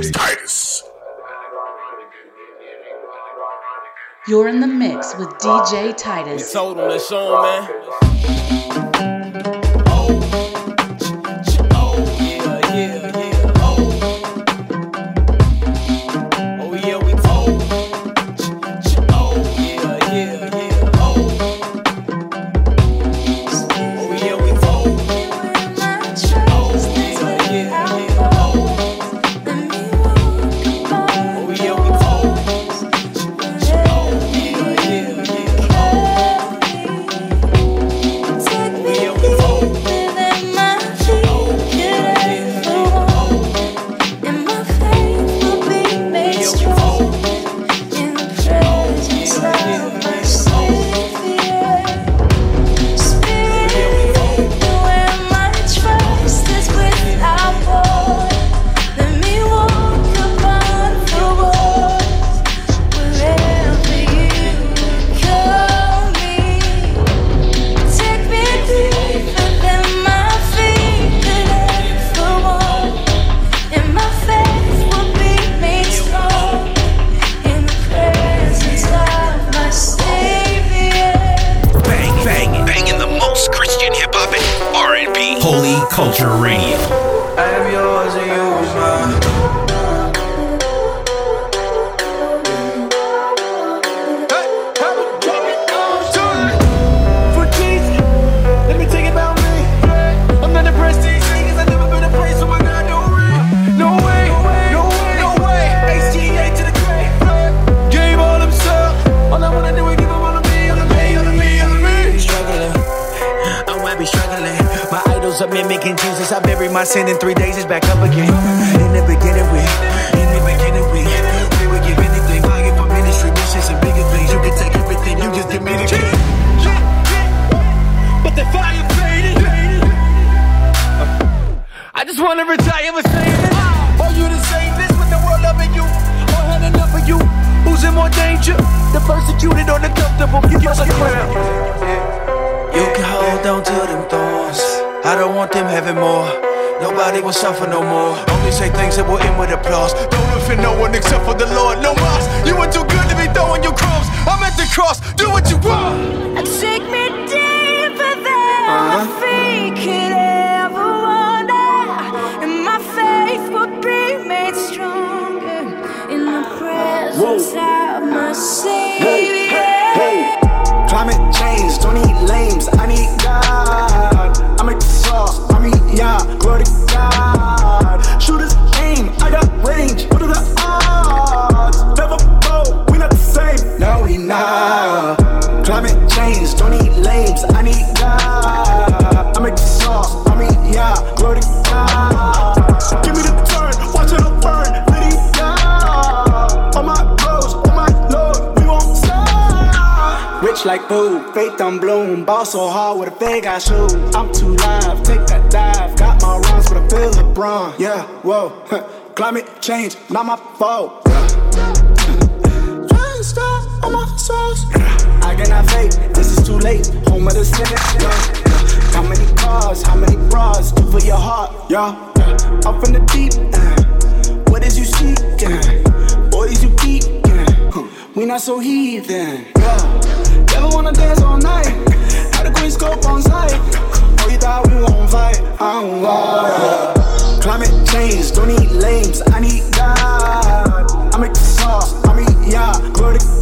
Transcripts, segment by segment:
Titus. You're in the mix with DJ Titus. It's told him, let's show him, man. with applause. Don't look for no one except for the Lord. No mas, you were too good to be throwing your crumbs. I'm at the cross. Do like blue. Faith I'm bloom. Ball so hard with a fake ass shoe. I'm too live, take that dive. Got my rhymes for the feel LeBron. Yeah, whoa. Climate change, not my fault. Trying stop on my sauce. I cannot fake, this is too late. Home of the Senate. yeah. How many cars, how many bras? Do for your heart, yeah. Up in the deep, uh, what is you seeking? not so heathen. Yeah. Never wanna dance all night. Had a queen scope on sight. Oh, you thought we won't fight? I don't lie. Climate change, don't need lames. I need God. I make the sauce, I'm a yeah. Glory to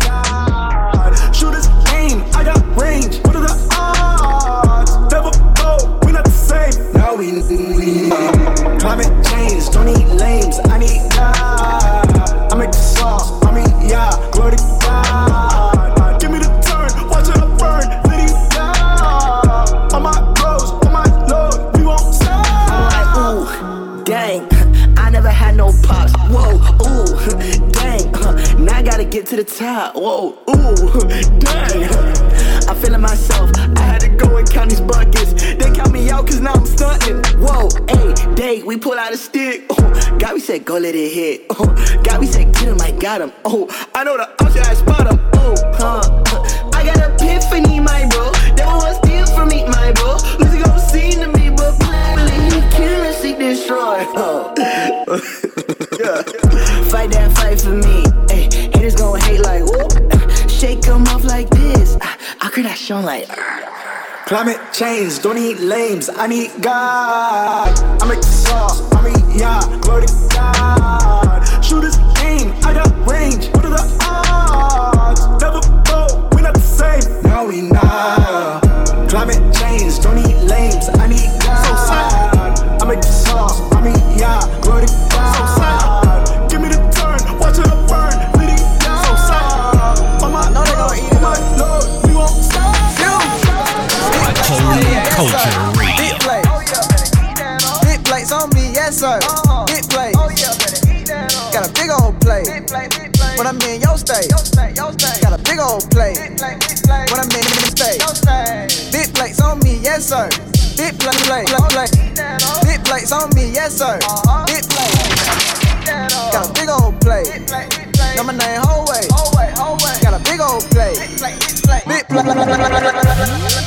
got him. Oh, I know the option, I spot him. Oh, huh. I got epiphany, my bro. Devil want steal from me, my bro. Lucy gon' see to me, but plainly he kill and she destroy. Oh. yeah. Fight that fight for me. Hey, haters gon' hate like whoop. Shake them off like this. I, I could have shown like. Ah. Climate change, don't need lames, I need God. I'm a star, I'm a yacht, glory to God.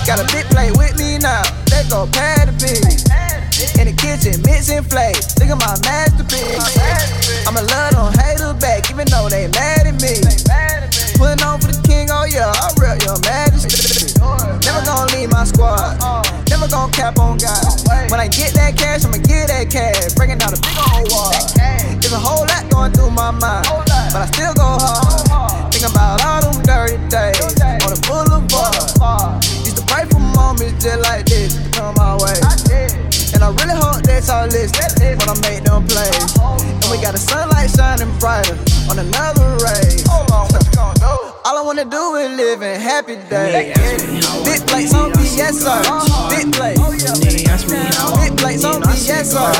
Got a big plate with me now. Let go pad the pig. In the kitchen, mixing flavors. Look at my masterpiece. Brighter on another ray. All I wanna do is live in happy days. Big plates on me, yes sir. Big plates. Big plates on me, yes sir.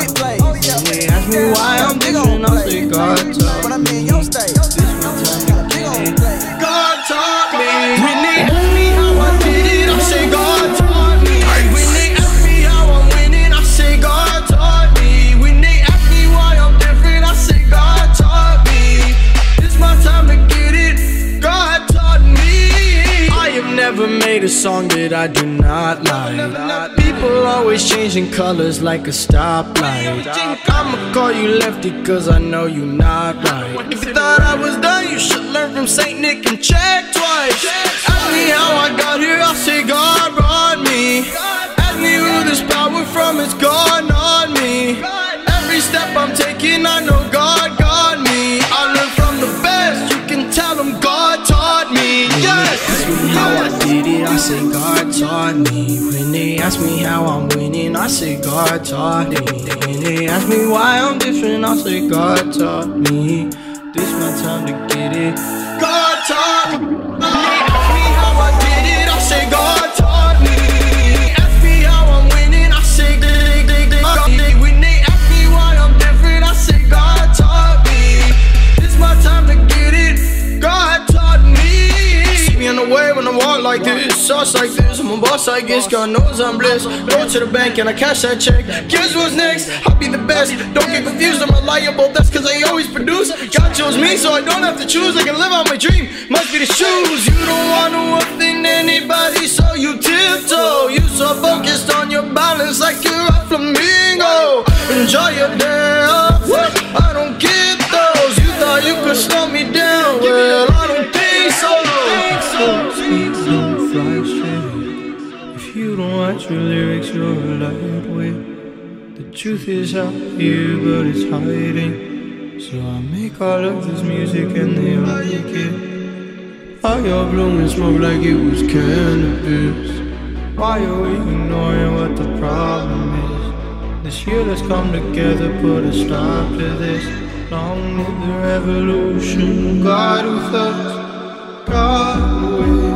Big plates. They ask me why I'm different, I say God taught When I'm in your state. Song that I do not like. People always changing colors like a stoplight. I'ma call you lefty cause I know you not right. If you thought I was done, you should learn from Saint Nick and check twice. Ask me how I got here, I'll say God brought me. Ask me who this power from, it's gone on me. Every step I'm taking, I know God got I say God taught me. When they ask me how I'm winning, I say God taught me. When they ask me why I'm different, I say God taught me. This my time to get it. God taught sauce like this. I'm a boss, I guess. God knows I'm blessed. Go to the bank and I cash that check. Guess what's next? I'll be the best. Don't get confused, I'm reliable. That's cause I always produce. God chose me, so I don't have to choose. I can live out my dream. Must be the shoes. You don't want to offend anybody, so you tiptoe. You so focused on your balance like you're a flamingo. Enjoy your day off. I don't get those. You thought you could slow me down. Well, I don't think so. Don't watch your lyrics, you're a lightweight. The truth is out here, but it's hiding. So I make all of this music and they like it. All your blowing smoke like it was cannabis. Why are we ignoring what the problem is? This year, let's come together, put a stop to this. Long live the revolution, God with us, God with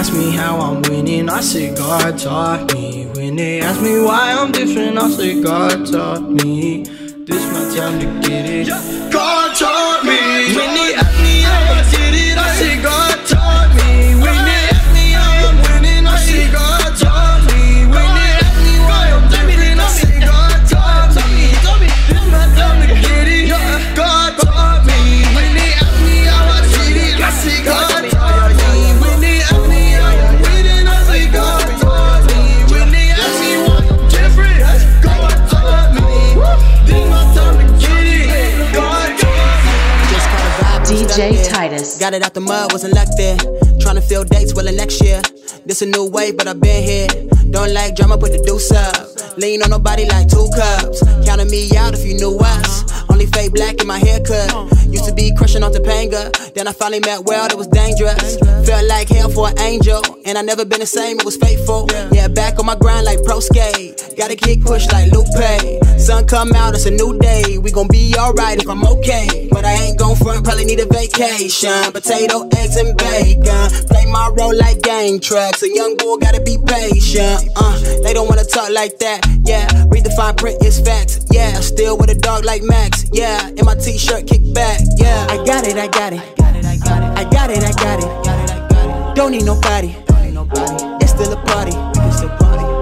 ask me how I'm winning, I say God taught me. When they ask me why I'm different, I say God taught me. This my time to get it. God taught me. When they ask me how I did it, I say God Got it out the mud, wasn't luck there. Trying to fill dates, well, next year. This a new wave, but I've been here. Don't like drama, put the deuce up. Lean on nobody like two cups. Counting me out if you knew us. Only fake black in my haircut. Used to be crushing on Topanga. Then I finally met World, it was dangerous. Felt like hell for an angel. And I never been the same, it was faithful. Yeah, back on my grind like pro skate. Gotta kick push like Lupe. Sun come out, it's a new day. We gon' be alright if I'm okay. But I ain't gon' front, probably need a vacation. Potato, eggs, and bacon. Play my role like gang tracks. A young boy gotta be patient. Uh, they don't wanna talk like that. Yeah, read the fine print, it's facts. Yeah, still with a dog like Max. Yeah, in my t-shirt, kick back. Yeah, I got it, I got it. I got it, I got it. Don't need nobody. It's still a party.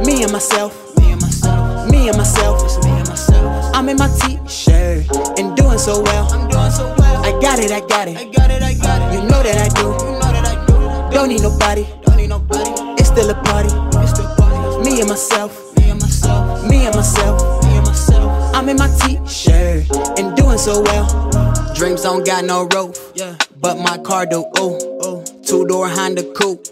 Me and myself. Me and myself. Me and myself. I'm in my t-shirt and doing so well. I got it, I got it. You know that I do. Don't need nobody. It's still a party. Me and myself. Me and myself. Me and myself. I'm in my t-shirt and doing so well. Dreams don't got no roof, yeah. but my car do. Ooh, two door Honda coupe.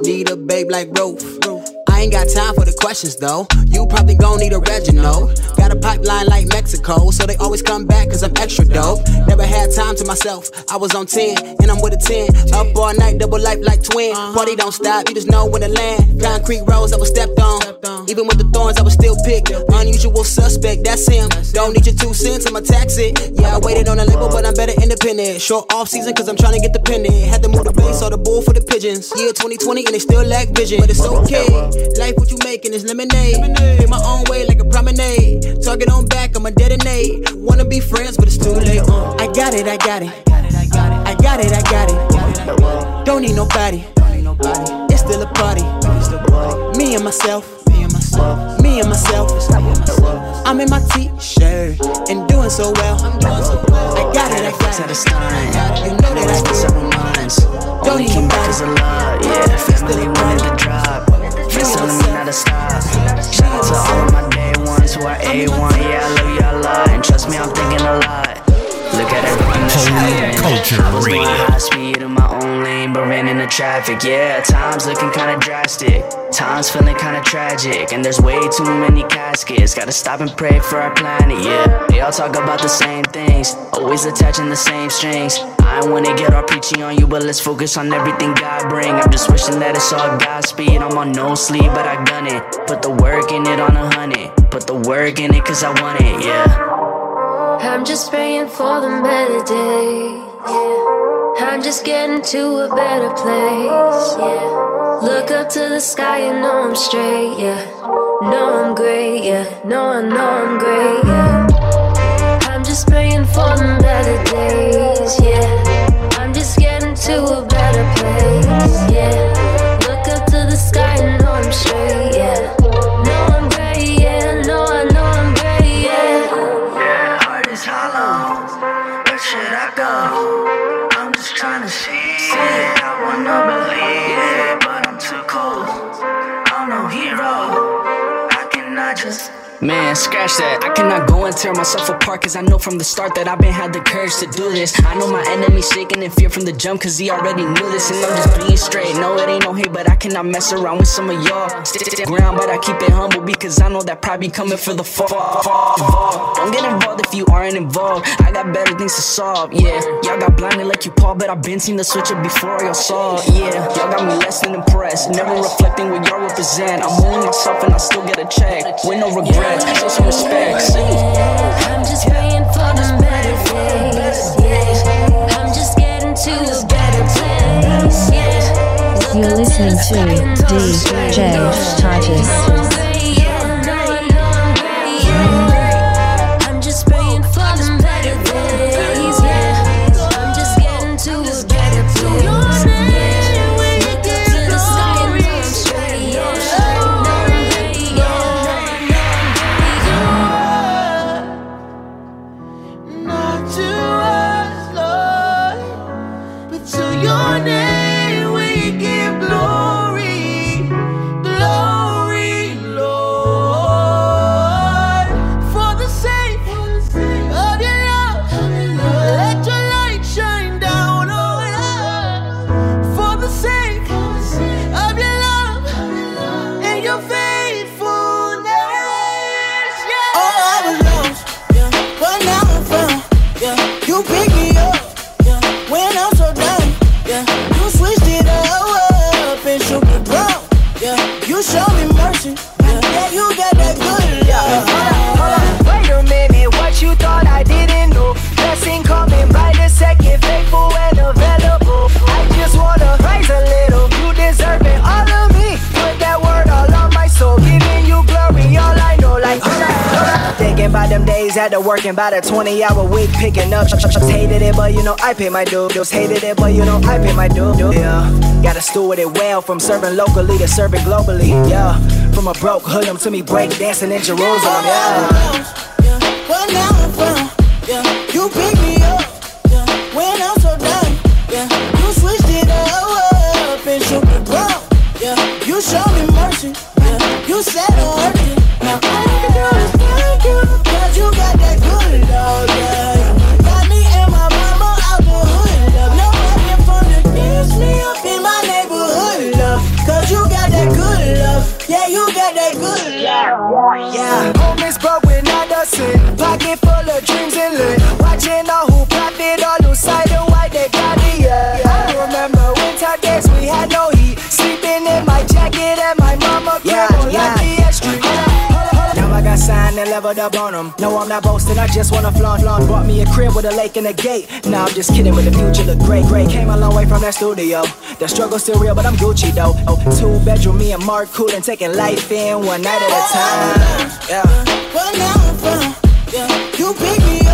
Need a babe like roof. I ain't got time for the questions though. You probably gon' need a Reginald. Got a pipeline like Mexico, so they always come back cause I'm extra dope. Never had time to myself. I was on 10, and I'm with a 10. Up all night, double life like twin. Uh-huh. Party don't stop, you just know when to land. Concrete roads that was stepped on. Even with the thorns, I was still picked. Unusual suspect, that's him. Don't need your two cents, I'ma tax it. Yeah, I waited on a label, but I'm better independent. Short off season, cause I'm trying to get the pendant. Had to move the base or the bull for the pigeons. Year 2020, and they still lack vision. But it's okay. Life, what you making is lemonade. Make my own way like a promenade. Target on back, I'ma detonate. Wanna be friends, but it's too late. Uh, I got it, I got it. I got it, I got it. Don't need nobody. It's still a party. Me and myself. Me and myself. I'm in my t-shirt and doing so well. i'm got it, I got it. You know that I do. several. Don't need nobody. yeah. Family wanted to drop. Friends telling me not to stop. Shout out to all of my day ones who are A1, yeah, I love y'all a lot. And trust me, I'm thinking a lot. Look at everything Holy happening. Culture I was going high speed in my own lane, but ran into traffic. Yeah, times looking kinda drastic. Times feeling kinda tragic. And there's way too many caskets. Gotta stop and pray for our planet, yeah. They all talk about the same things, always attaching the same strings. I wanna get all preachy on you, but let's focus on everything God bring. I'm just wishing that it's all Godspeed. I'm on no sleep, but I done it. Put the work in it on a hundred. Put the work in it cause I want it, yeah. I'm just praying for the better days. I'm just getting to a better place. Yeah. Look up to the sky and know I'm straight. Yeah. Know I'm great. Yeah. Know I know I'm great. Yeah. I'm just praying for the better days. Yeah. I'm just getting to a better place. Yeah. Look up to the sky and know I'm straight. Man, scratch that. I cannot go and tear myself apart, cause I know from the start that I've been had the courage to do this. I know my enemy shaking in fear from the jump, cause he already knew this. And I'm just being straight. No, it ain't no hate, but I cannot mess around with some of y'all. Stay ground, but I keep it humble because I know that pride be coming for the fall. Don't get involved if you aren't involved. I got better things to solve, yeah. Y'all got blinded like you Paul, but I've been seen the switch up before y'all saw, yeah. Y'all got me less than impressed, never reflecting what y'all represent. I'm only myself and I still get a check with no regrets. Show some respect. See? I'm just praying for the better days. Yeah. I'm just getting to a better place. Yeah. You're listening to and know I'm straight. DJ Titus. At the work and about a 20 hour week picking up. Hated it, but you know I pay my dues. Hated it, but you know I pay my dues. Yeah, gotta steward it well from serving locally to serving globally. Yeah, from a broke hoodlum to me break dancing in Jerusalem. Yeah. Well, now I'm from, yeah. You pick me up, yeah. When I'm and leveled up on them. No, I'm not boasting, I just wanna flaunt, flaunt. Bought me a crib with a lake and a gate. Nah, I'm just kidding with the future look great, great. Came a long way from that studio. The struggle's still real, but I'm Gucci though. Oh, two bedroom, me and Mark coolin', taking life in one night at a time. Yeah. Well, now I'm from, yeah. You pick me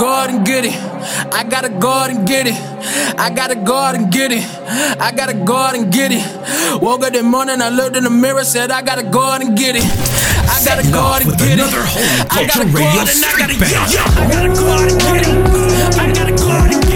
go out and get it. I gotta go out and get it. I gotta go out and get it. I gotta go out and get it. Woke up that morning, I looked in the mirror, said I gotta go out and get it. I gotta Setting go out and get it. I gotta go out and I gotta Street get it. I gotta go out and get it. I gotta go out and get it.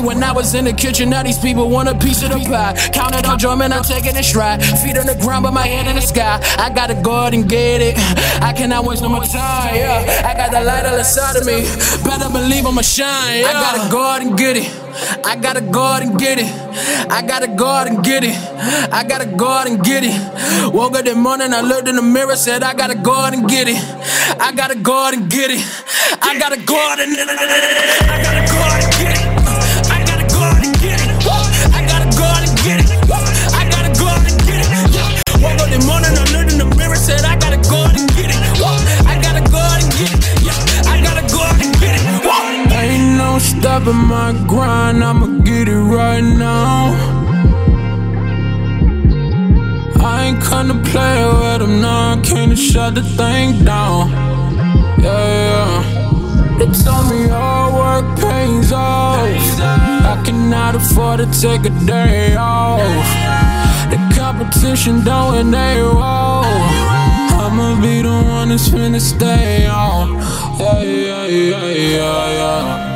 When I was in the kitchen. Now these people want a piece of the pie. Counted on drumming, I'm taking a stride. Feet on the ground, but my head in the sky. I gotta go out and get it. I cannot waste no more time. Yeah, I got the light on the side of me. Better believe I'ma shine. Yeah. I gotta go out and get it. I gotta go out and get it. I gotta go out and get it. I gotta go out and get it. Woke up that morning, I looked in the mirror, said I gotta go out and get it. I gotta go out and get it. I gotta go out and I gotta no stopping my grind, I'ma get it right now. I ain't to play with them, now I came to shut the thing down. Yeah, yeah. They told me all work pays off. I cannot afford to take a day off. The competition don't and they roll. I'ma be the one that's finna stay on. Yeah, yeah, yeah, yeah, yeah.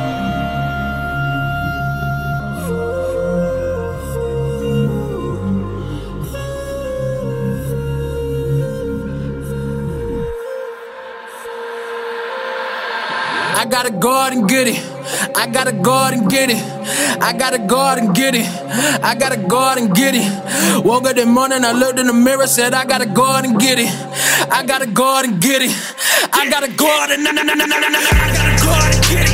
I gotta go out and get it. I gotta go out and get it. I gotta go out and get it. I gotta go out and get it. Woke up that morning, I looked in the mirror, said I gotta go out and get it. I gotta go out and get it. I gotta go out and I gotta go out and get it.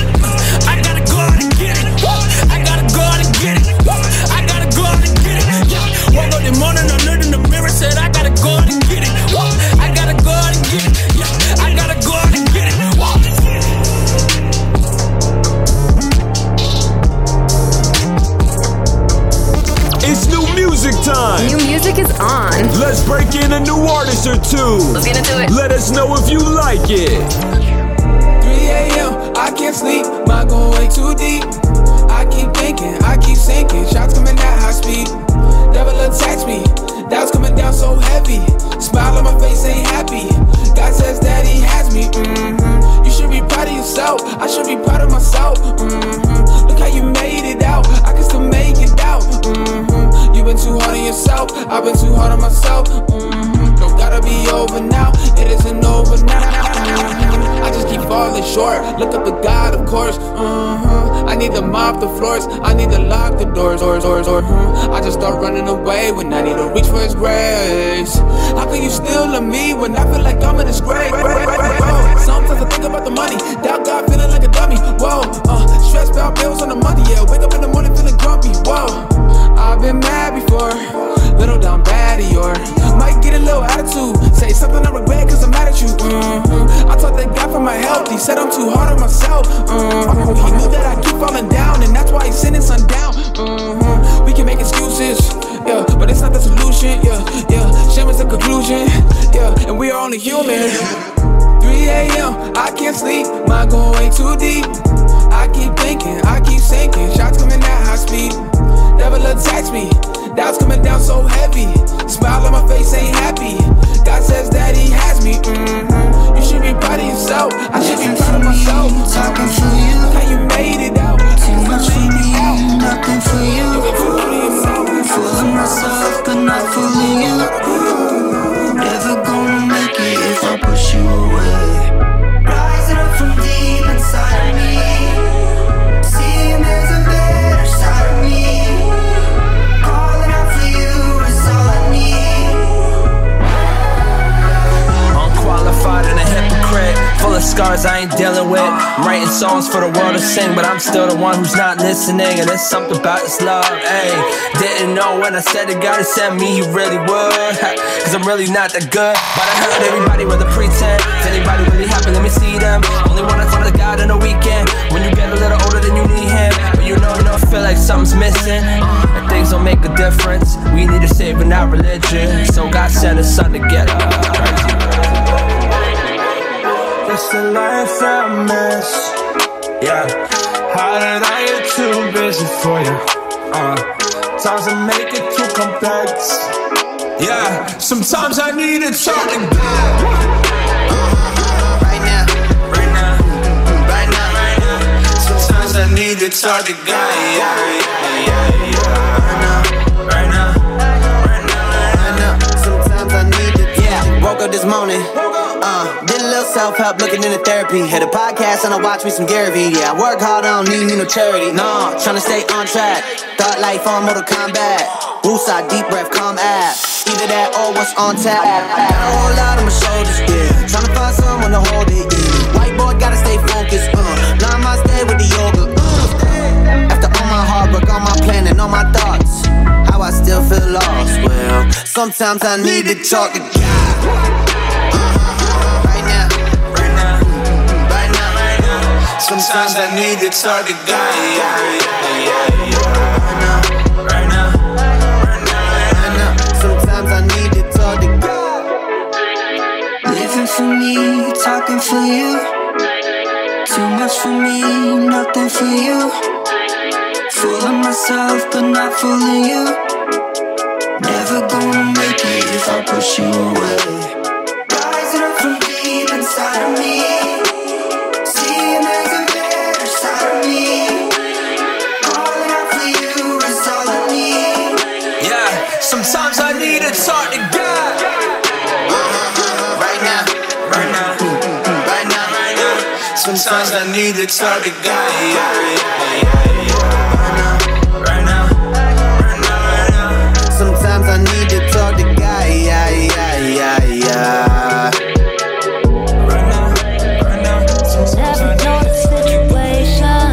I'm writing songs for the world to sing, but I'm still the one who's not listening. And there's something about this love, ayy. Didn't know when I said it, God sent me, He really would. Cause I'm really not that good. But I heard everybody with a pretend. If anybody really happy, let me see them. Only wanna find the God on the weekend. When you get a little older, then you need Him. But you know, you don't feel like something's missing. And things don't make a difference. We need a savior, our religion. So God sent His Son to get us. It's the life I miss. Yeah. How did I get too busy for you? Uh, times I make it too complex. Yeah. Sometimes I need a talk to God. Right now, right now, right now, right now. Sometimes I need to talk to God. Yeah, yeah, yeah, yeah. right now, Right now, right now, right now. Sometimes I need to. Yeah, woke up this morning. A little self-help looking into therapy. Hit a podcast and I watch me some Gary Vee. Yeah, I work hard, I don't need me no charity. No, tryna stay on track. Thought life on Mortal Kombat. Woosah, deep breath, calm app. Either that or what's on tap. Got a whole lot on my shoulders, yeah. Tryna find someone to hold it, yeah. Whiteboard gotta stay focused, uh. Namaste with the yoga, uh. After all my hard work, all my planning, all my thoughts. How I still feel lost, well, sometimes I need to talk to. Sometimes I need to talk to God. Yeah, yeah, yeah, yeah. right now, Right now, right now. Sometimes I need to talk. Living for me, talking for you. Too much for me, nothing for you. Fooling myself, but not fooling you. Never gonna make it if I push you away. Now. Sometimes I need to talk to God. Yeah, yeah, yeah, right now. Right now, right now, right now. Sometimes I need to talk to God. Yeah, yeah, yeah, yeah. Right now, right now. Sometimes I Never know the situation.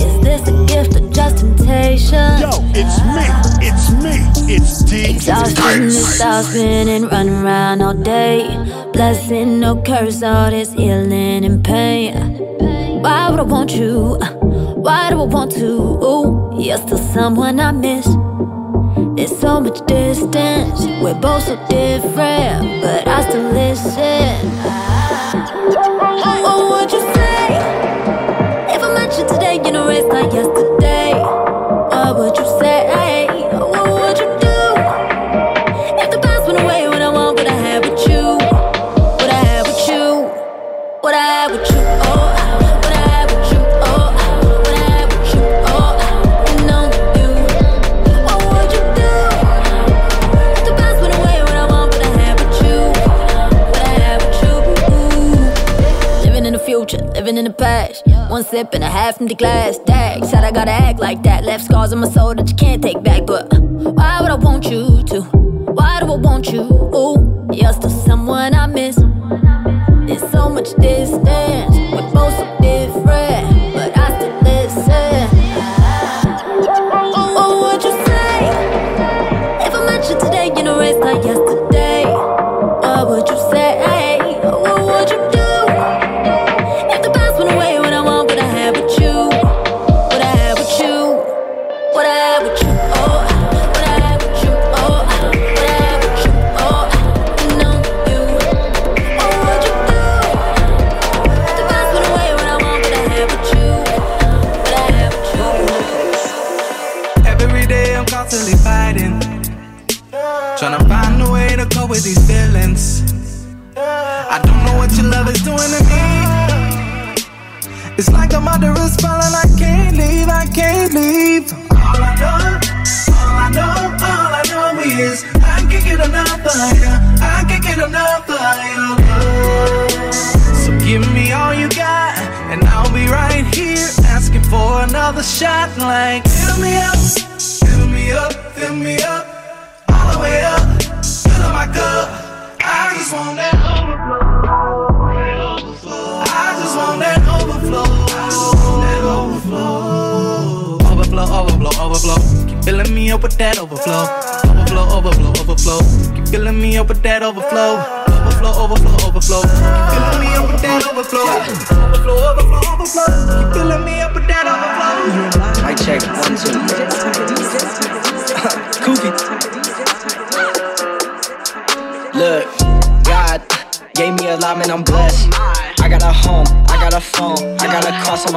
Is this a gift or just temptation? Yo, it's me, it's me, it's DJ Exhausted, exhausted, and running around all day. Blessing, no curse, all this healing and pain. Why would I want you? Why do I want to? Ooh, you're still someone I miss. There's so much distance. We're both so different, but I still listen. What One sip and a half empty glass. Dag, said I gotta act like that. Left scars on my soul that you can't take back. But why would I want you to? Why do I want you? Ooh, you're still someone I miss. There's so much distance.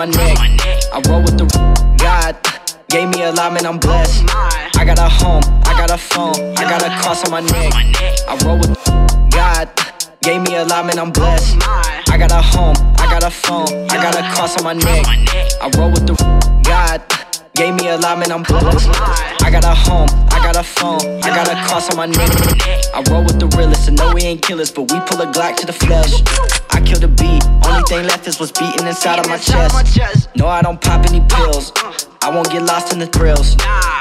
Neck. I roll with the God gave me a lot, man, I'm blessed. I got a home, I got a phone, I got a cross on my neck. I roll with God gave me a lot, man, I'm blessed. I got a home, I got a phone, I got a cross on my neck. I roll with the God gave me a lot, man, I'm blessed. I got a home, I got a phone, I got a cross on my neck. I roll with the realest, and know we ain't killers, but we pull a Glock to the flesh. I killed a beat, only thing left is what's beating inside of my chest. No, I don't pop any pills. I won't get lost in the thrills.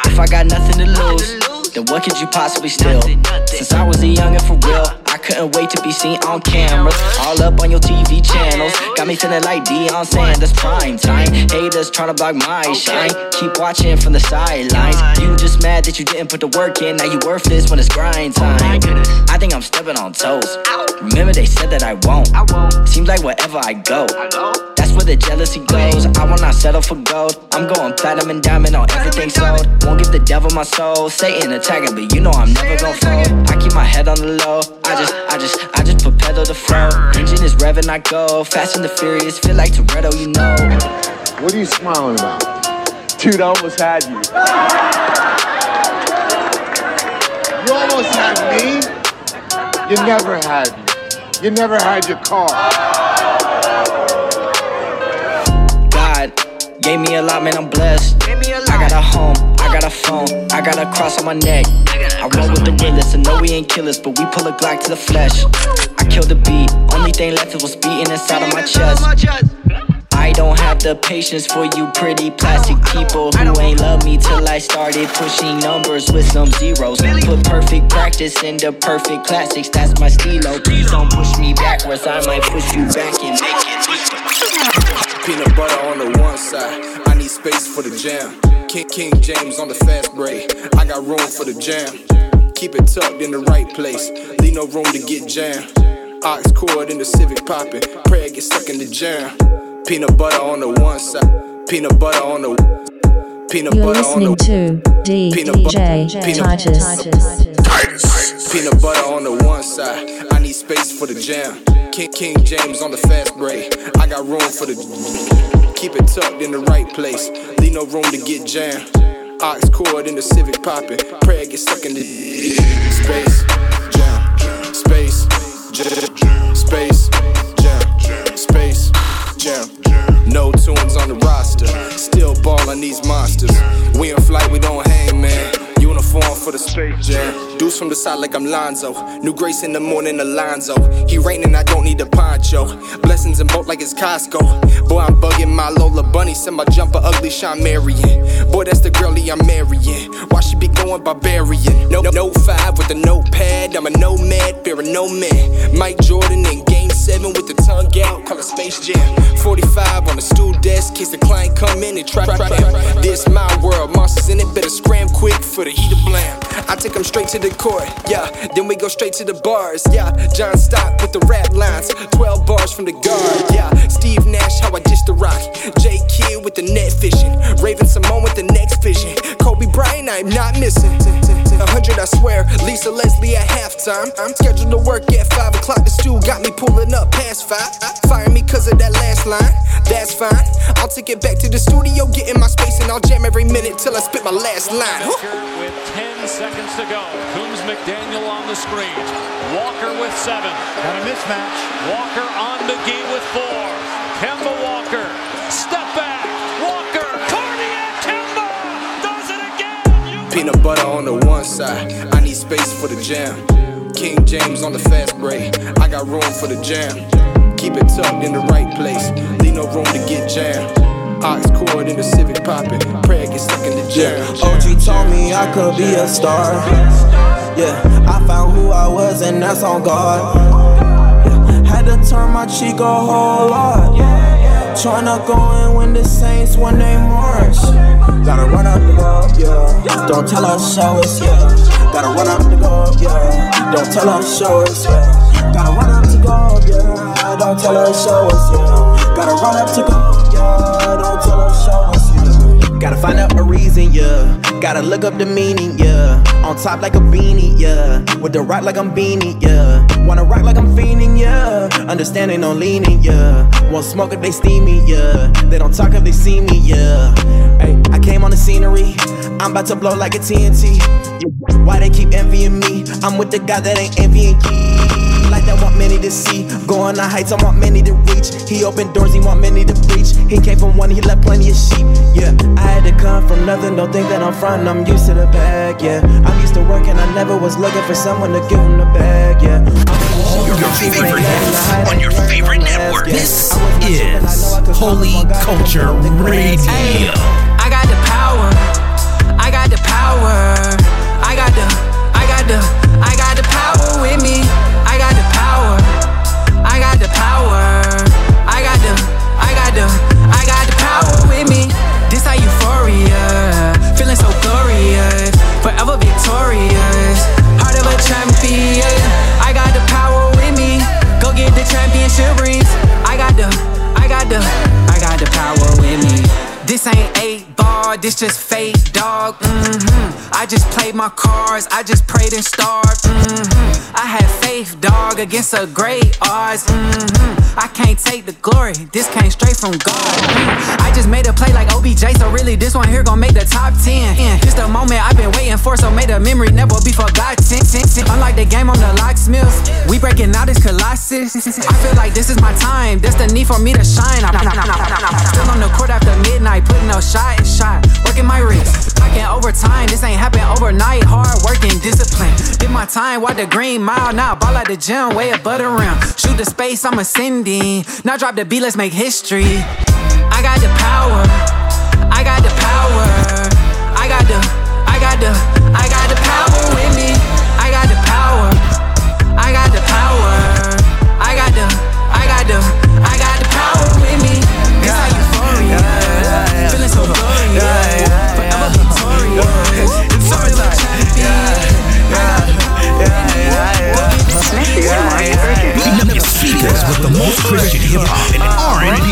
If I got nothing to lose, then what could you possibly steal? Since I was a youngin' for real, I couldn't wait to be seen on cameras. All up on your TV channels. Got me feeling like Deion Sanders, prime time. Haters tryna block my shine. Keep watching from the sidelines. You just mad that you didn't put the work in. Now you worthless when it's grind time. I think I'm stepping on toes. Remember they said that I won't. Seems like wherever I go. That's where the jealousy goes. I will not settle for gold. I'm going platinum and diamond on everything sold. Won't give the devil my soul. Satan attacking, but you know I'm never gonna fold. I keep my head on the low. I just, I just, I just put pedal to flow. Engine is revving, I go. Fast and the furious, feel like Toretto, you know. What are you smiling about? Dude, I almost had you. You almost had me. You never had me. You never had your car. God gave me a lot, man, I'm blessed. I got a home, I got a phone, I got a cross on my neck. I roll with the realest, and know we ain't killers, but we pull a Glock to the flesh. I killed the beat, only thing left is what's beating inside of my chest. I don't have the patience for you pretty plastic people who ain't love me till I started pushing numbers with some zeros. Put perfect practice into perfect classics, that's my stilo. Please don't push me backwards, I might push you back and make it. Peanut butter on the one side, I need space for the jam. King, King James on the fast break, I got room for the jam. Keep it tucked in the right place, leave no room to get jammed. Ox cord in the Civic poppin', pray I get stuck in the jam. Peanut butter on the one side, peanut butter on the peanut You're butter on listening the to Peanut butter- DJ peanut- Titus. Peanut butter on the one side, I need space for the jam. King, King James on the fast break, I got room for the. Keep it tucked in the right place, leave no room to get jammed. Ox cord in the Civic poppin', pray I get stuck in the space, jam, space, jam, space, jam, space, jam. No tunes on the roster, still ballin' these monsters. We in flight, we don't hang, man. Uniform for the space jam. Deuce from the side like I'm Lonzo. New Grace in the morning, Alonzo. He raining, I don't need a poncho. Blessings in boat like it's Costco. Boy, I'm bugging my Lola Bunny. Send my jumper ugly, Shawn Marion. Boy, that's the girlie I'm marrying. Why she be going barbarian? No, no, five with a notepad. I'm a nomad, fearing no man. Mike Jordan in game seven with the tongue out, call it Space Jam. 45 on the stool desk, case the client come in and try, try. This my world, monsters in it, better scram quick for the heat of blam. I take them straight to the court, yeah. Then we go straight to the bars, yeah. John Stock with the rap lines, 12 bars from the guard, yeah. Steve Nash, how I dish the rock. J Kidd with the net fishing. Raven-Symoné with the next vision. Kobe Bryant, I'm not missing. A hundred, I swear. Lisa Leslie at halftime. I'm scheduled to work at five o'clock. The stew got me pulling up past five. Fire me cause of that last line. That's fine. I'll take it back to the studio, get in my space, and I'll jam every minute till I spit my last line. Huh? With 10 seconds to go. Coombs McDaniel on the screen. Walker with seven. Got a mismatch. Walker on McGee with four. Kemba Peanut butter on the one side. I need space for the jam. King James on the fast break. I got room for the jam. Keep it tucked in the right place. Leave no room to get jammed. Ox cord in the Civic popping. Pray I get stuck in the jam. OG told me I could be a star. Yeah, I found who I was, and that's on God. Yeah, had to turn my cheek a whole lot. Tryna go in when the Saints when they march. Gotta run up the up, yeah. Don't tell us, show us, yeah. Gotta run up the go, yeah. Don't tell us, show us, yeah. Gotta run up to go, yeah. Don't tell us, show us, yeah. Gotta run up to go, yeah. Don't tell us, show us. Gotta find out a reason, yeah. Gotta look up the meaning, yeah. On top like a beanie, yeah. With the rock like I'm beanie, yeah. Wanna rock like I'm fiending, yeah. Understanding on leaning, yeah. Won't smoke if they steamy, yeah. They don't talk if they see me, yeah. Hey, I came on the scenery. I'm about to blow like a TNT. Why they keep envying me? I'm with the guy that ain't envying you. Like that want many to see. Going to heights, I want many to reach. He opened doors, he want many to breach. He came from one, he left plenty of sheep. Yeah, I had to come from nothing. Don't think that I'm front, I'm used to the bag. Yeah, I'm used to working. I never was looking for someone to give him the bag. Yeah. Your favorite hits on your favorite network. This is Holy Culture Radio. I got the power. I got the power. I got the, I got the, I got championship. I got the, I got the, I got the power with me. This ain't eight ball, this just fake, dog. Mm-hmm. I just played my cards, I just prayed and starved. Mm-hmm. I had faith, dog, against a great odds. Mm-hmm. I can't take the glory, this came straight from God. Mm. I just made a play like OBJ, so really this one here gon' make the top 10. Yeah, This the moment I've been waiting for, so may the memory never be forgotten. Unlike the game on the locksmiths, we breaking out this colossus. I feel like this is my time, this the need for me to shine. I'm still on the court after midnight, putting up shot and shot, working my wrist. Working overtime, this ain't happen overnight. Hard working, discipline. Did my time, walk the green mile. Now ball at the gym, way above the rim. Shoot the space, I'm ascending. Now drop the beat, let's make history. I got the power. I got the power. I got the, I got the, Christian hip hop and R&B.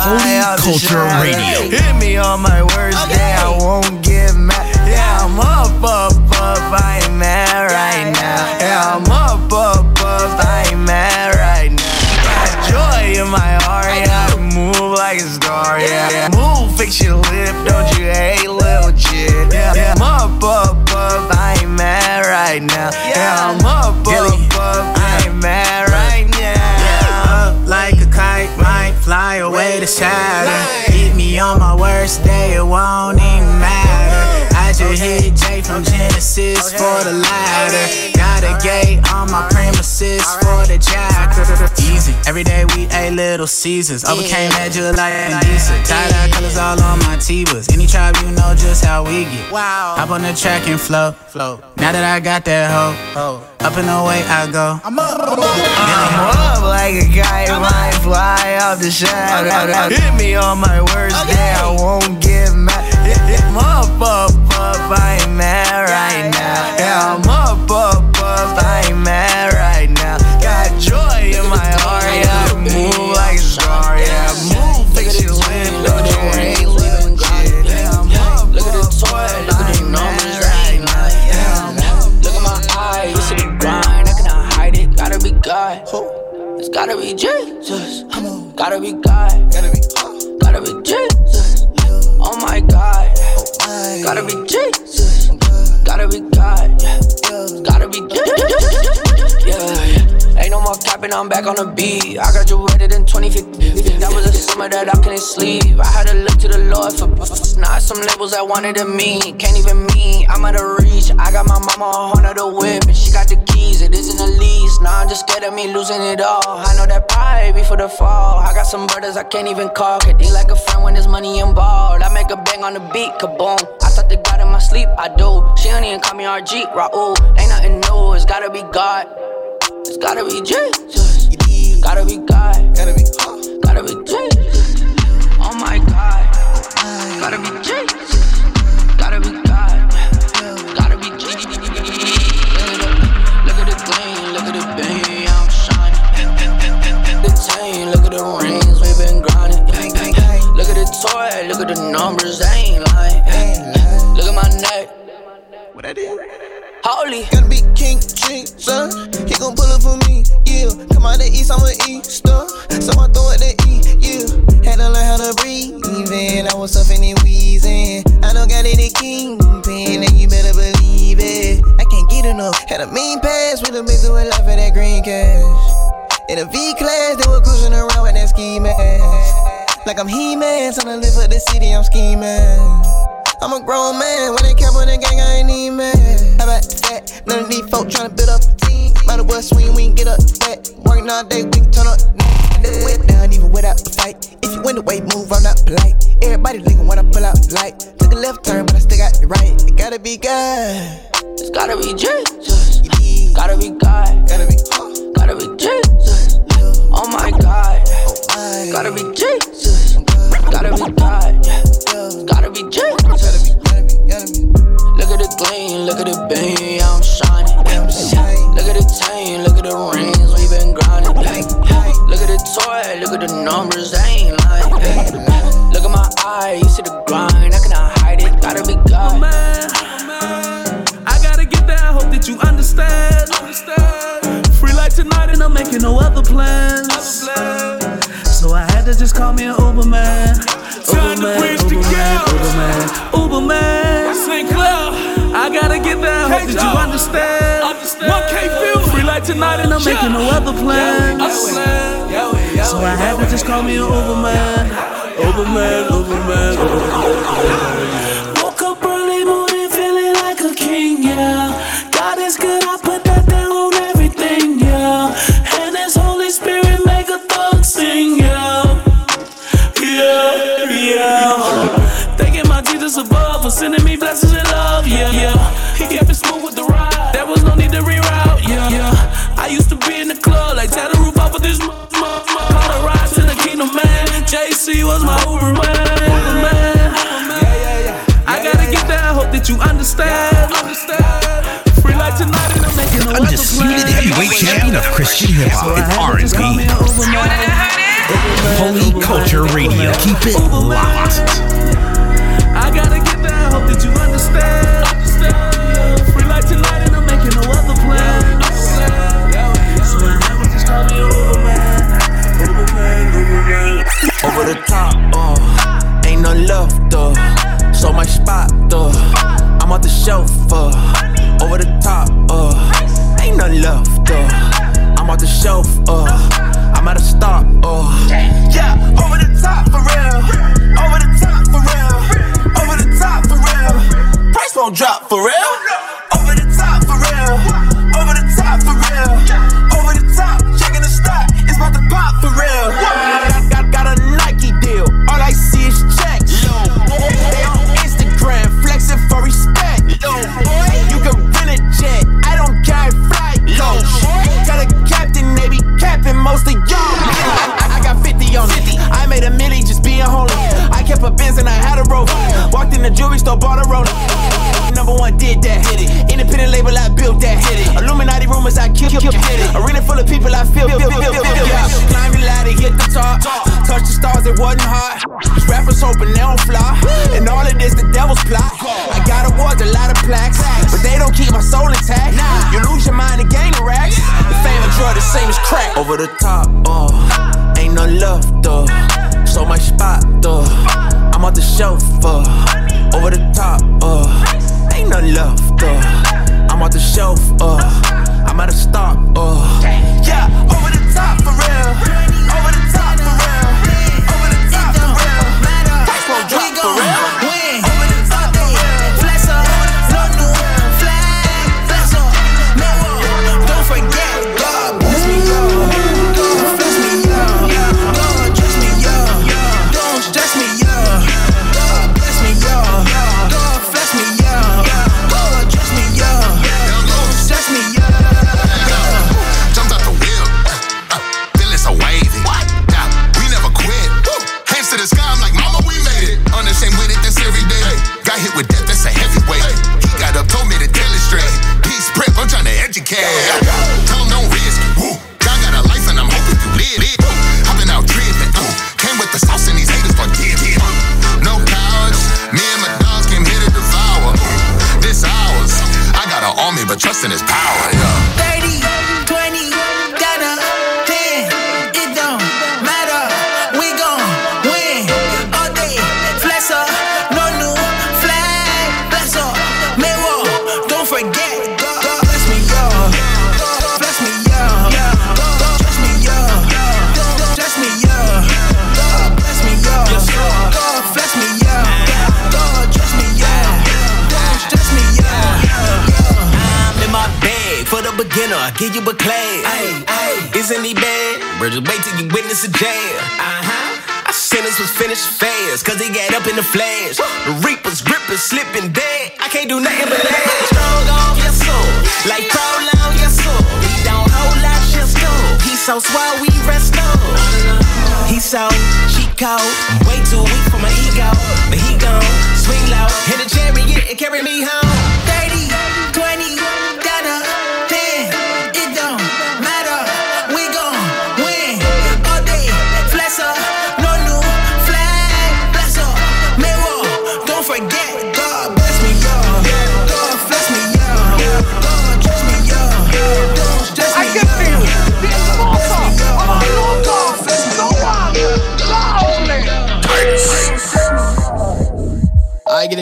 Holy Culture Radio. Hit me on my worst day, I won't get mad. Yeah, I'm up, up, up, I ain't mad right now. Yeah, I'm up, up, up, I ain't mad right now. Got joy in my heart, yeah, I move like a star, yeah. Move, fix your lip, don't you hate little shit. Yeah, yeah. I'm up, up, up, I ain't mad right now. Yeah, I'm up, up, up, Saturn. Hit me on my worst day, it won't even matter. Just should hit J from Genesis for the ladder. Got a gate on my premises for the jacker. Easy. Every day we ate little Caesars. Overcame that July and decent. Tie colors all on my T-bus. Any tribe, you know just how we get. Wow. Hop on the track and flow. flow. Now that I got that hoe, up and away I go. I'm up. I'm up like a kite, might fly off the shadow. Hit me on my worst day, I won't get mad. I'm that I. I had to look to the Lord for not some labels that wanted to meet. Can't even me, I'm out of reach. I got my mama horn of the whip, and she got the keys. It isn't a lease. Nah, I'm just scared of me losing it all. I know that pride before the fall. I got some brothers I can't even call. They like a friend when there's money involved. I make a bang on the beat, kaboom. I thought they got in my sleep, I do. She don't even call me RG, Raul. Ain't nothing new, it's gotta be God. It's gotta be Jesus. Gotta be God. Gotta be, gotta be Jesus. Holy. Gotta be King Jesus. He gon' pull up for me, yeah. Come out the east, I'm an Easter. So I throw it to E, yeah. Had to learn how to breathe in. I was suffering and wheezing. I don't got any kingpin, and you better believe it. I can't get enough. Had a mean pass with a mix with life of that green cash. In a V class, they were cruising around with that ski mask. Like I'm He-Man, trying to live for the city, I'm scheming. I'm a grown man, when they cap on the gang, I ain't even mad. How about that? None of these folk tryna build up a team. Might as well swing, we can get up that. Working all day, we can turn up. Went down even without a fight. If you win the way, move, I'm not polite. Everybody looking when I pull out the light. Took a left turn, but I still got the right. It gotta be God. It's gotta be Jesus. Gotta be God. Gotta be, gotta be Jesus. Oh my God. Gotta be Jesus. Gotta be God. Gotta be Jesus. Look at the gleam, look at the beam, making no other plans. So I had to just call me an Uber man. Uber man, Uber man, Uber man, Uber man. St. I gotta get there, hope that you understand. One K feel free like tonight, and I'm making no other plans. So I had to just call me an Uber man. Uber man, Uber man, Uber man. Woke up early morning feeling like a king, yeah. God is good, Thanking my Jesus above for sending me blessings and love, yeah, yeah. He kept it smooth with the ride, there was no need to reroute, yeah, yeah. I used to be in the club, like tear the roof off of this m- m- m- Caught a ride to the kingdom, man. JC was my Uber man, Uber man. I gotta get there, hope that you understand. Free like tonight, and I'm making no Undisputed heavyweight champion of Christian hip hop and R&B. Holy Culture Radio. Keep it locked. I gotta get there, hope that you understand. Over the top, uh, ain't no love, though. So much spot, though. I'm on the shelf, uh, over the top, uh, ain't no love, though. I'm on the shelf, uh, I'm at a stop,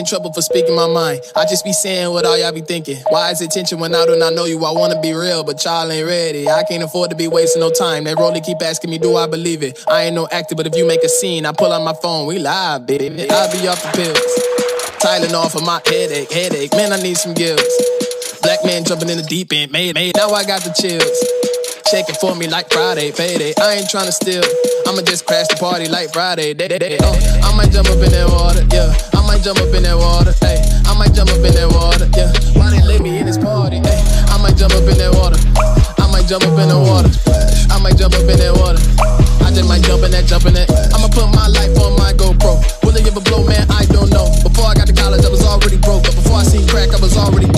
in trouble for speaking my mind. I just be saying what all y'all be thinking. Why is it tension when I do not know you? I wanna be real, but y'all ain't ready. I can't afford to be wasting no time. That rollie keep asking me, do I believe it? I ain't no actor, but if you make a scene, I pull out my phone, we live, baby. I be off the pills. Tylenol for my headache, headache. Man, I need some gills. Black man jumping in the deep end, made, made. Now I got the chills. Shake it for me like Friday, payday. I ain't tryna steal. I'ma just crash the party like Friday. Day, day, day. Oh, I might jump up in that water, yeah. I might jump up in that water, hey. I might jump up in that water, yeah. Why they let me in this party, hey? I might jump up in that water. I might jump up in the water. I might jump up in that water. I just might jump in that, jump in that. I'ma put my life on my GoPro. Will it give a blow, man? I don't know. Before I got to college, I was already broke. But before I seen crack, I was already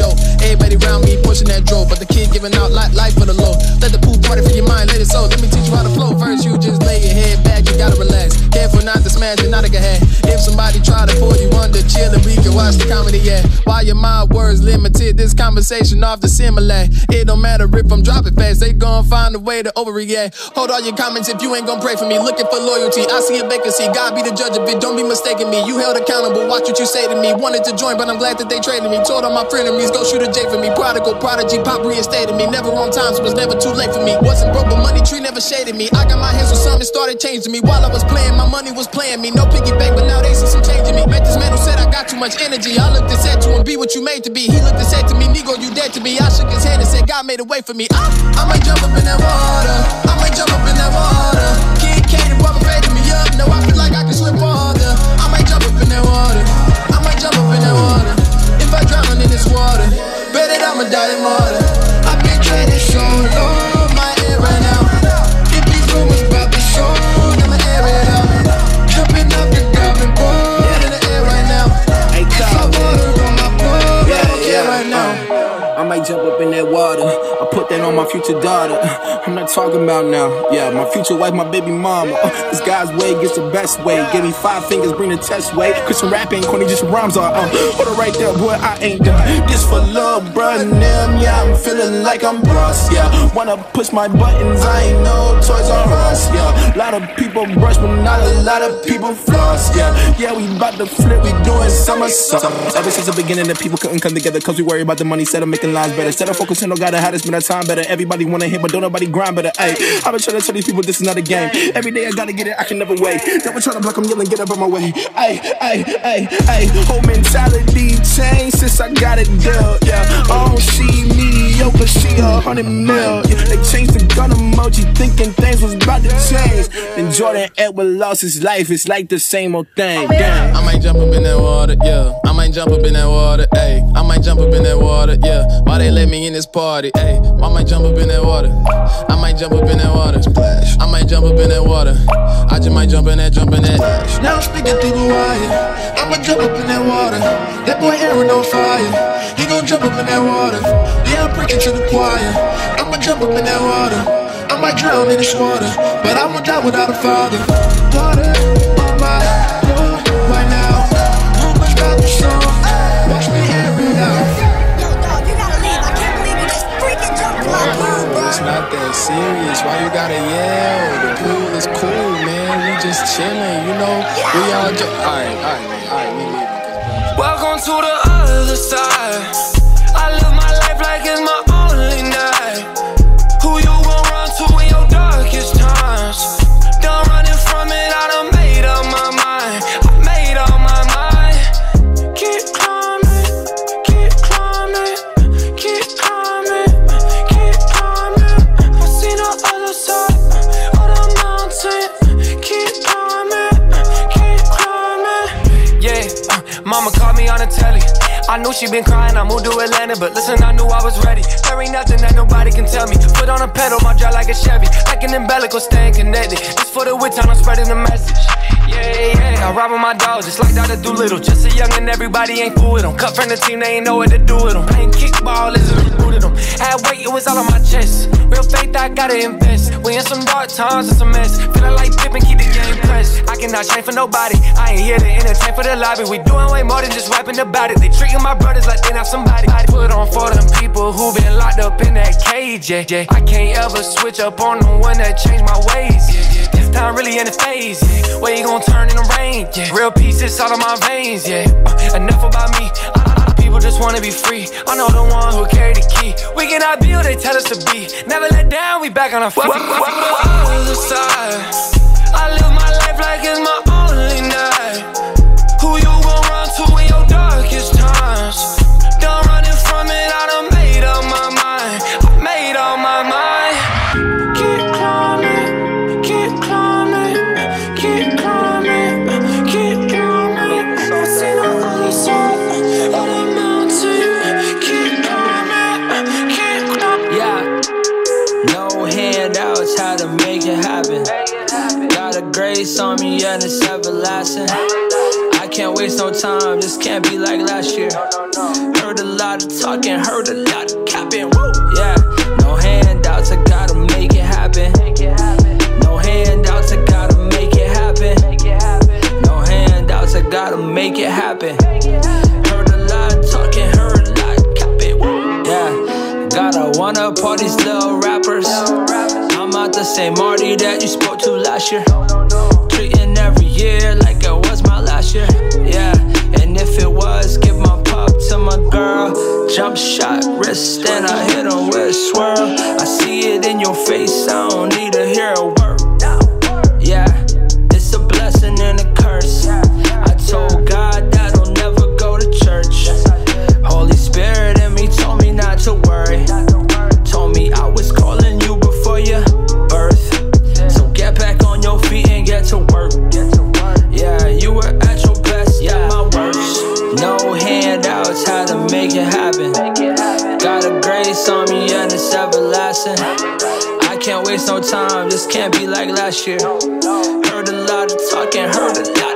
around me pushing that drove. But the kid giving out life, life for the low. Let the pool party for your mind, let it so. Let me teach you how to flow. First, you just lay your head back, you gotta relax. Careful not to smash not a head. If somebody try to pull you under, chill and we can watch the comedy, yeah. Why your mind words limited? This conversation off the simile. It don't matter if I'm dropping fast, they gon' find a way to overreact. Hold all your comments if you ain't gon' pray for me. Looking for loyalty, I see a vacancy. God be the judge of it, don't be mistaken me. You held accountable, watch what you say to me. Wanted to join, but I'm glad that they traded me. Told all my frenemies, go shoot a J for me. Prodigal, prodigy, pop reinstated me. Never on time, so was never too late for me. Wasn't broke, but money tree never shaded me. I got my hands on something, started changing me. While I was playing, my money was playing me. No piggyback, but now in me. Met this man who said I got too much energy. I looked and said to him, be what you made to be. He looked and said to me, Nigo, you dead to me. I shook his hand and said, God made a way for me. I, I might jump up in that water. I jump up in that water. Kid me up. No, I feel like I can farther. I might jump up in that water. I might jump up in that water. If I drown in this water, bet that I'ma die. I've been training so long, in that water. I on my future daughter. I'm not talking about now. Yeah, my future wife, my baby mama. This guy's way gets the best way. Give me five fingers, bring the test way. Christian rap ain't corny, just rhymes are. Uh, hold it right there, boy, I ain't done. This for love, bruh, them. Yeah, I'm feeling like I'm boss. Yeah, wanna push my buttons, I ain't no Toys R Us. Yeah, lot of people brush, but not a lot of people floss. Yeah, yeah, we bout to flip, we doing songs. Ever since the beginning, the people couldn't come together cause we worry about the money. Instead of making lives better, instead of focusing on God, how to spend our time better. Everybody wanna hit, but don't nobody grind better. Ayy, I've been trying to tell these people this is not a game. Every day I gotta get it, I can never wait. Never try to block, I'm yelling, get up on my way. Ayy, ayy, ayy, ayy. Whole mentality changed since I got it deal. Yeah, I don't see mediocre, see a hundred mil. Yeah, they changed the gun emoji, thinking things was about to change. Then Jordan Edward lost his life, it's like the same old thing. Damn. I might jump up in that water, yeah. I might jump up in that water, ayy. I might jump up in that water, yeah. Why they let me in this party, ayy? I might jump up in that water. I might jump up in that water. Splash. I might jump up in that water. I just might jump in that, jump in that. Now I'm speaking through the wire. I'ma jump up in that water. That boy Aaron on fire. He gon' jump up in that water. Yeah, I'm preaching to the choir. I'ma jump up in that water. I might drown in this water, but I'ma die without a father. Water It's not that serious. Why you gotta yell? The pool is cool, man. We just chilling, you know. We all just. Alright, alright. Alright, we leaving. Welcome to the mama called me on the telly. I knew she been crying, I moved to Atlanta, but listen, I knew I was ready. There ain't nothing that nobody can tell me. Put on the pedal, my drive like a Chevy, like an umbilical, staying connected. It's for the wit time, I'm spreading the message. I ride with my dogs, just like Dr. Dolittle. Just a young and everybody ain't fool with them. Cut from the team, they ain't know what to do with them. Playing kickball, is rooted them. Had weight, it was all on my chest. Real faith, I gotta invest. We in some dark times, it's a mess. Feeling like Pippin, keep the game pressed. I cannot change for nobody. I ain't here to entertain for the lobby. We doing way more than just rapping about it. They treating my brothers like they not somebody. I put on for them people who been locked up in that cage. Yeah, yeah. I can't ever switch up on the one that changed my ways. Yeah, yeah. This time really in the phase. Where you gon' turn in the rain? Yeah. Real pieces out of my veins. Yeah. Uh, enough about me. People just wanna be free. I know the one who carry the key. We cannot be who they tell us to be. Never let down. We back on our feet. The other side. I live my life like it's my only night. Grace on me, and it's everlasting. I can't waste no time, this can't be like last year. Heard a lot of talking, heard a lot of capping. Woo! Yeah, no handouts, I gotta make it happen. No handouts, I gotta make it happen. No handouts, I gotta make it happen. Heard a lot of talking, heard a lot of capping. Woo! Yeah, gotta wanna part these little rappers. I'm out the same Marty that you spoke to last year. Year like it was my last year. Yeah, and if it was, give my pop to my girl. Jump shot, wrist, and I hit him with swirl. I see it in your face, I don't need to hear a word. Time, this can't be like last year. Heard a lot of talking, heard a lot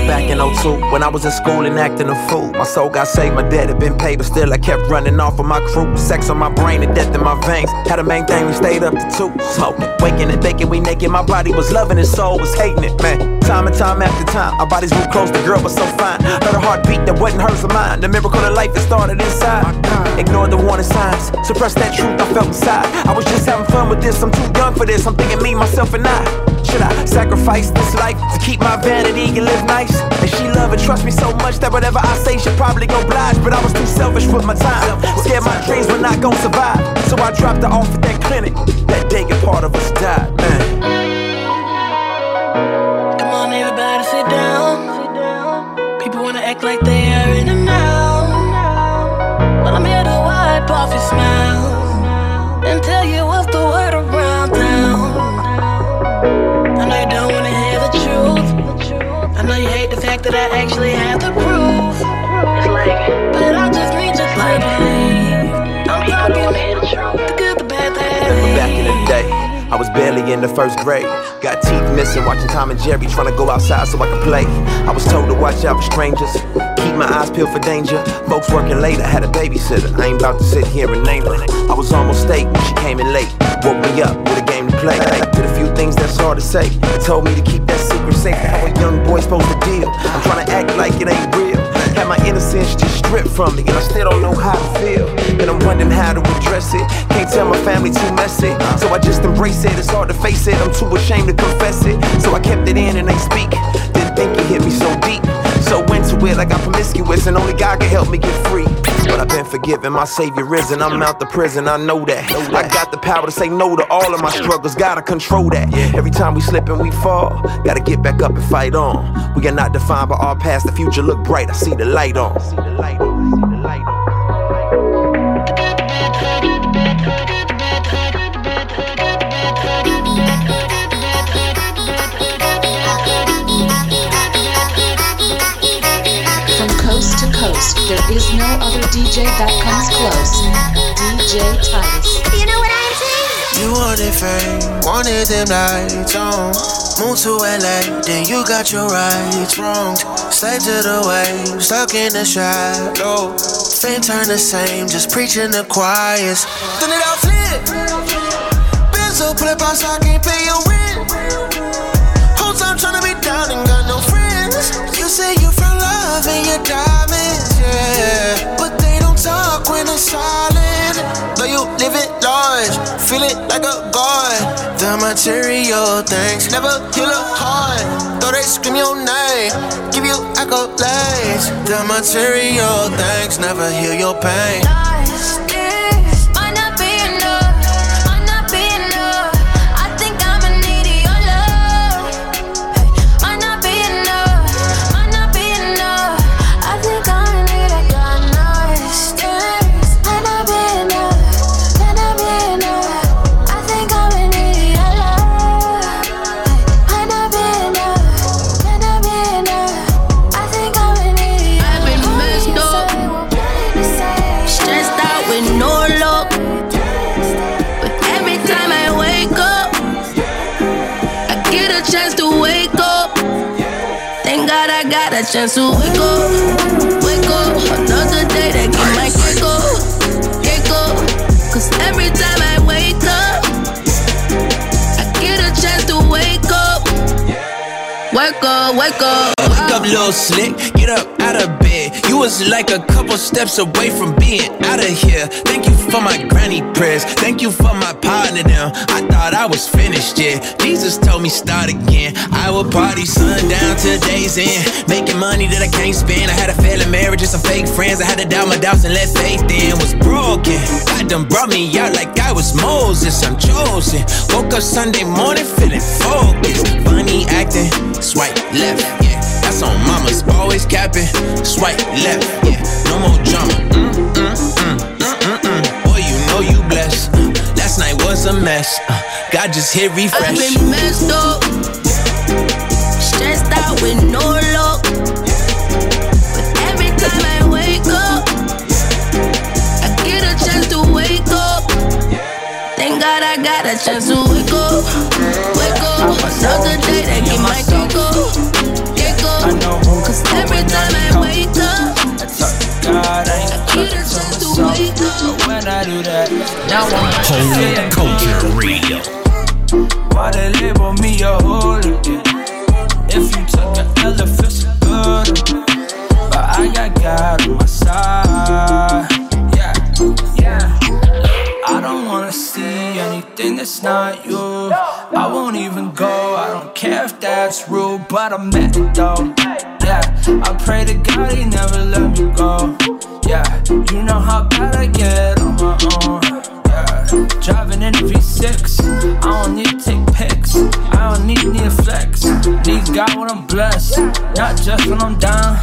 Remember back in 02 when I was in school and acting a fool. My soul got saved, my debt had been paid, but still I kept running off of my crew. Sex on my brain and death in my veins. Had a main thing, we stayed up to two. Smoking, waking and baking, we naked. My body was loving it, soul was hating it, man. Time and time after time, our bodies grew close, the girl was so fine. Heard her heartbeat that wasn't hers or mine. The miracle of life that started inside. Ignored the warning signs, suppressed that truth I felt inside. I was just having fun with this, I'm too young for this. I'm thinking me, myself, and I. Should I sacrifice this life to keep my vanity and live nice? And she love and trust me so much that whatever I say, she'll probably go oblige. But I was too selfish with my time. Scared my dreams were not gonna survive. So I dropped her off at that clinic. That day, a part of us died, man. Come on, everybody, sit down. People wanna act like they are in fact that I actually have the proof. But I just need you to believe. I'm talking the good, the bad, the Remember back in the day, I was barely in the first grade. Got teeth missing, watching Tom and Jerry, trying to go outside so I could play. I was told to watch out for strangers, keep my eyes peeled for danger. Folks working late, I had a babysitter. I ain't about to sit here and name her. I was almost late when she came in late. Woke me up with a game to play. Did a few things that's hard to say. It told me to keep that secret safe. How a young boy supposed to deal. I'm trying to act like it ain't real. Had my innocence just stripped from me, and I still don't know how to feel. And I'm wondering how to address it. Can't tell my family too messy, so I just embrace it. It's hard to face it. I'm too ashamed to confess it, so I kept it in and ain't speak. Didn't think it hit me so deep. So into it, like I got promiscuous, and only God can help me get free. But I've been forgiven, my Savior risen. I'm out the prison, I know that. I got the power to say no to all of my struggles, gotta control that. Every time we slip and we fall, gotta get back up and fight on. We are not defined by our past, the future look bright. I see the light on. There is no other DJ that comes close. DJ Titus. You know what I'm saying? You wanted fame, wanted them lights on. Moved to LA, then you got your rights wrong. Slave to the wave, stuck in the shadow. Fame turn the same, just preaching the choirs. Then it all flip. Been so flip out, so I can't pay your love and your diamonds, yeah. But they don't talk when it's silent. Though you live it large, feel it like a god. The material things never heal a heart. Though they scream your name, give you accolades. The material things never heal your pain. A chance to wake up, wake up. Another day that get my kick up, kick up. Cause every time I wake up, I get a chance to wake up, wake up, wake up. Up, little slick, get up out of bed. You was like a couple steps away from being out of here. Thank you for my granny prayers. Thank you for my partner now. I thought I was finished, yeah. Jesus told me start again. I will party sundown till day's end. Making money that I can't spend. I had a failing marriage and some fake friends. I had to doubt my doubts and let faith in. Was broken. God done brought me out like I was Moses. I'm chosen. Woke up Sunday morning feeling focused. Funny acting. Swipe left, yeah. On mama's always capping. Swipe left, yeah. No more drama. Mm, mm, mm, mm, mm, mm. Boy, you know you blessed. Uh, last night was a mess. Uh, God just hit refresh. I've been messed up, stressed out with no luck. But every time I wake up, I get a chance to wake up. Thank God I got a chance to wake up, wake up. Another day that get my kick up, kick up. Cause every time I wake up, I talk to God, I ain't get a chance to wake up. But when I do that, now I'm Holy Culture Radio. Why they label me a hooligan? If you took an L, it feels so good. But I got God on my side. Yeah, yeah. I don't wanna see anything that's not you. I won't even go. I don't care if that's rude, but I'm it though. Yeah, I pray to God he never let me go. Yeah, you know how bad I get on my own. Driving in a V6. I don't need to take pics. I don't need need a flex. Need God when I'm blessed, not just when I'm down.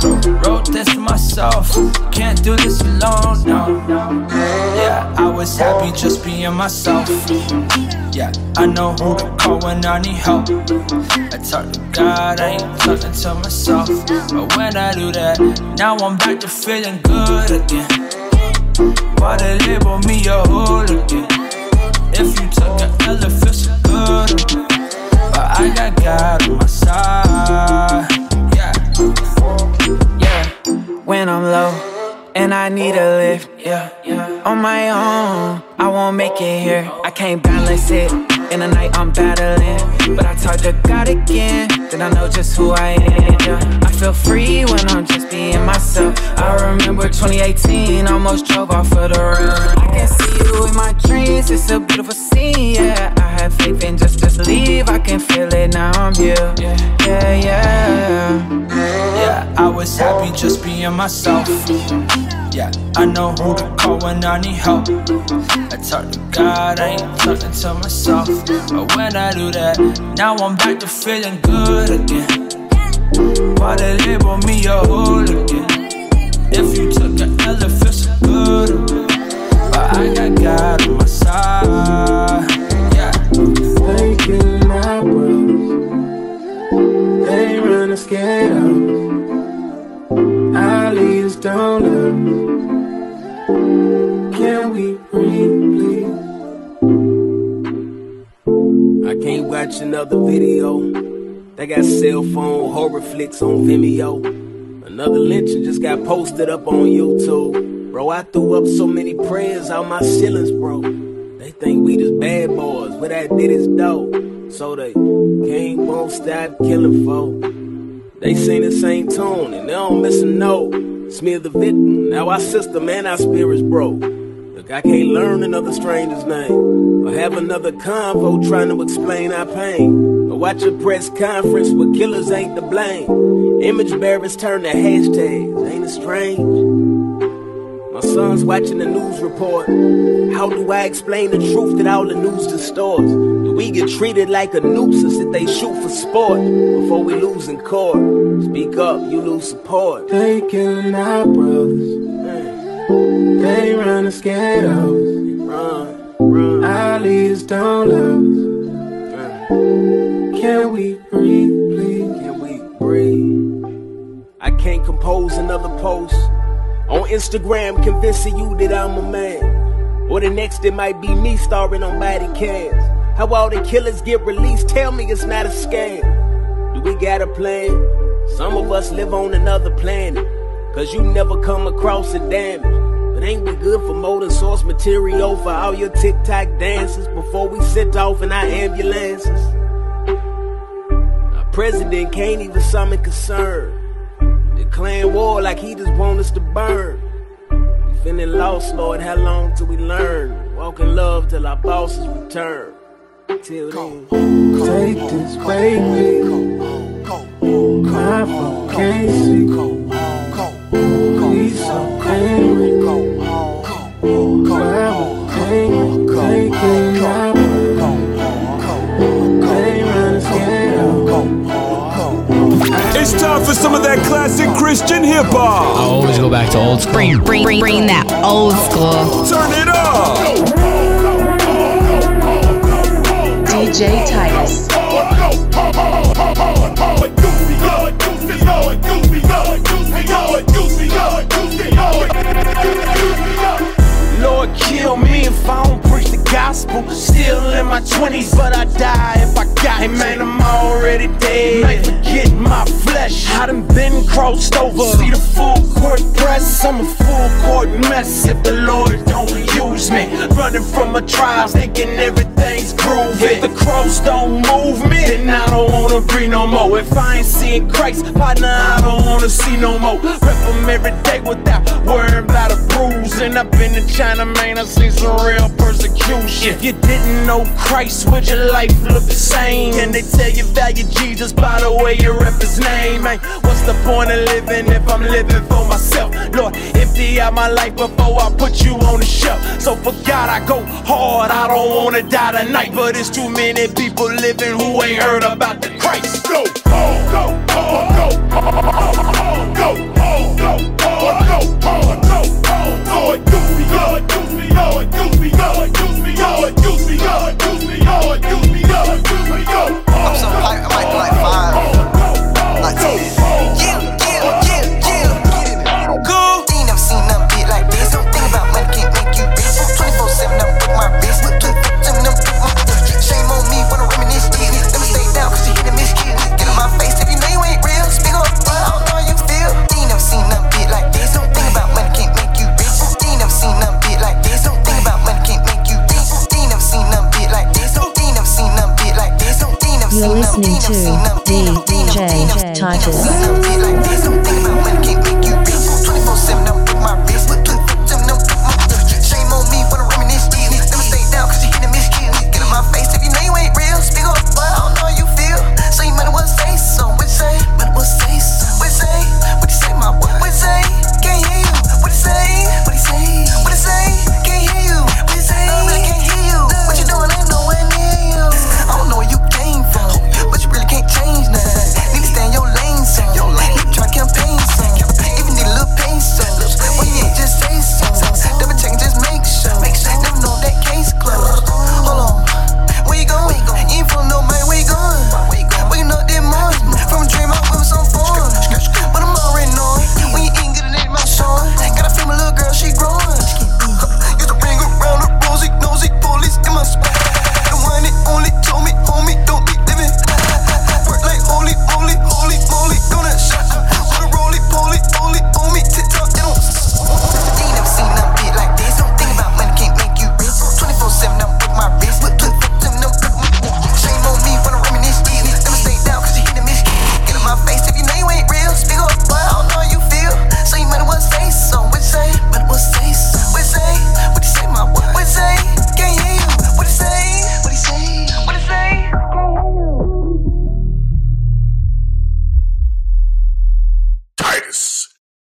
Wrote this for myself. Can't do this alone. No. Yeah, I was happy just being myself. Yeah, I know who to call when I need help. I talk to God, I ain't talking to myself. But when I do that, now I'm back to feeling good again. Why they label me a hooligan? If you took an feels so good. But I got God on my side. Yeah, yeah. when I'm low and I need a lift. Yeah. On my own, I won't make it here. I can't balance it. In the night, I'm battling. But I talk to God again. Then I know just who I am. Yeah. I feel free when I'm just being myself. I remember 2018, almost drove off of the road. I can see you in my dreams. It's a beautiful scene. Yeah, I have faith in just just leave. I can feel it now. I'm here. Yeah, yeah, yeah. Yeah, I was happy just being myself. Yeah, I know who to call when I need help. I talk to God, I ain't talking to myself. But when I do that, now I'm back to feeling good again. Why they label me a hooligan? If you took an L, it so good. But I got God on my side. Yeah. They killing our. They running scared leaders don't love Can we please? I can't watch another video. They got cell phone horror flicks on Vimeo. Another lynching just got posted up on YouTube. Bro, I threw up so many prayers out my ceilings, bro. They think we just bad boys, but I did is dope. So they can't won't stop killing folk. They sing the same tune and they don't miss a note. Smear the victim, now our system and our spirits broke. I can't learn another stranger's name or have another convo trying to explain our pain. Or watch a press conference where killers ain't to blame. Image bearers turn to hashtags, ain't it strange? My son's watching the news report. How do I explain the truth that all the news distorts? Do we get treated like a nuisance if they shoot for sport before we lose in court? Speak up, you lose support. Killing our brothers. They running scared of us. Run, run. Our leaders don't love us. Can we breathe, please? Can we breathe? I can't compose another post on Instagram convincing you that I'm a man. Or the next it might be me starring on body cams. How all the killers get released, tell me it's not a scam. Do we got a plan? Some of us live on another planet. Cause you never come across a damage. But ain't we good for motor source material for all your TikTok dances before we sent off in our ambulances? Our president can't even summon concern. Declaring war like he just want us to burn. We feeling lost, Lord, how long till we learn? Walk in love till our bosses return. Till then. Take this baby. Cry for Casey. He's so angry. It's time for some of that classic Christian hip hop. I always go back to old school. Bring, bring, bring, bring that old school. Turn it up. DJ Titus. Lord, kill me if I don't preach the gospel. Still in my 20s, but I die if I got it. Man, I'm already dead. Might forget my flesh. I done been crossed over. See the full court press. I'm a full court mess if the Lord don't use me. Running from my trials, thinking everything's groovy. If the cross don't move me, then I don't wanna be no more. If I ain't seeing Christ, partner, I don't wanna see no more. Rep him every day without worrying about a bruise. And I've been to China, man, I seen some real persecution. If you didn't know Christ, would your life look the same? Can they tell you value Jesus by the way you rep his name? Man, what's the point of living if I'm living for myself? Lord, empty out my life before I put you on the shelf. So for God, I go hard. I don't wanna die tonight, but it's too many people living who ain't heard about the Christ. Go, go, go, go, go, go,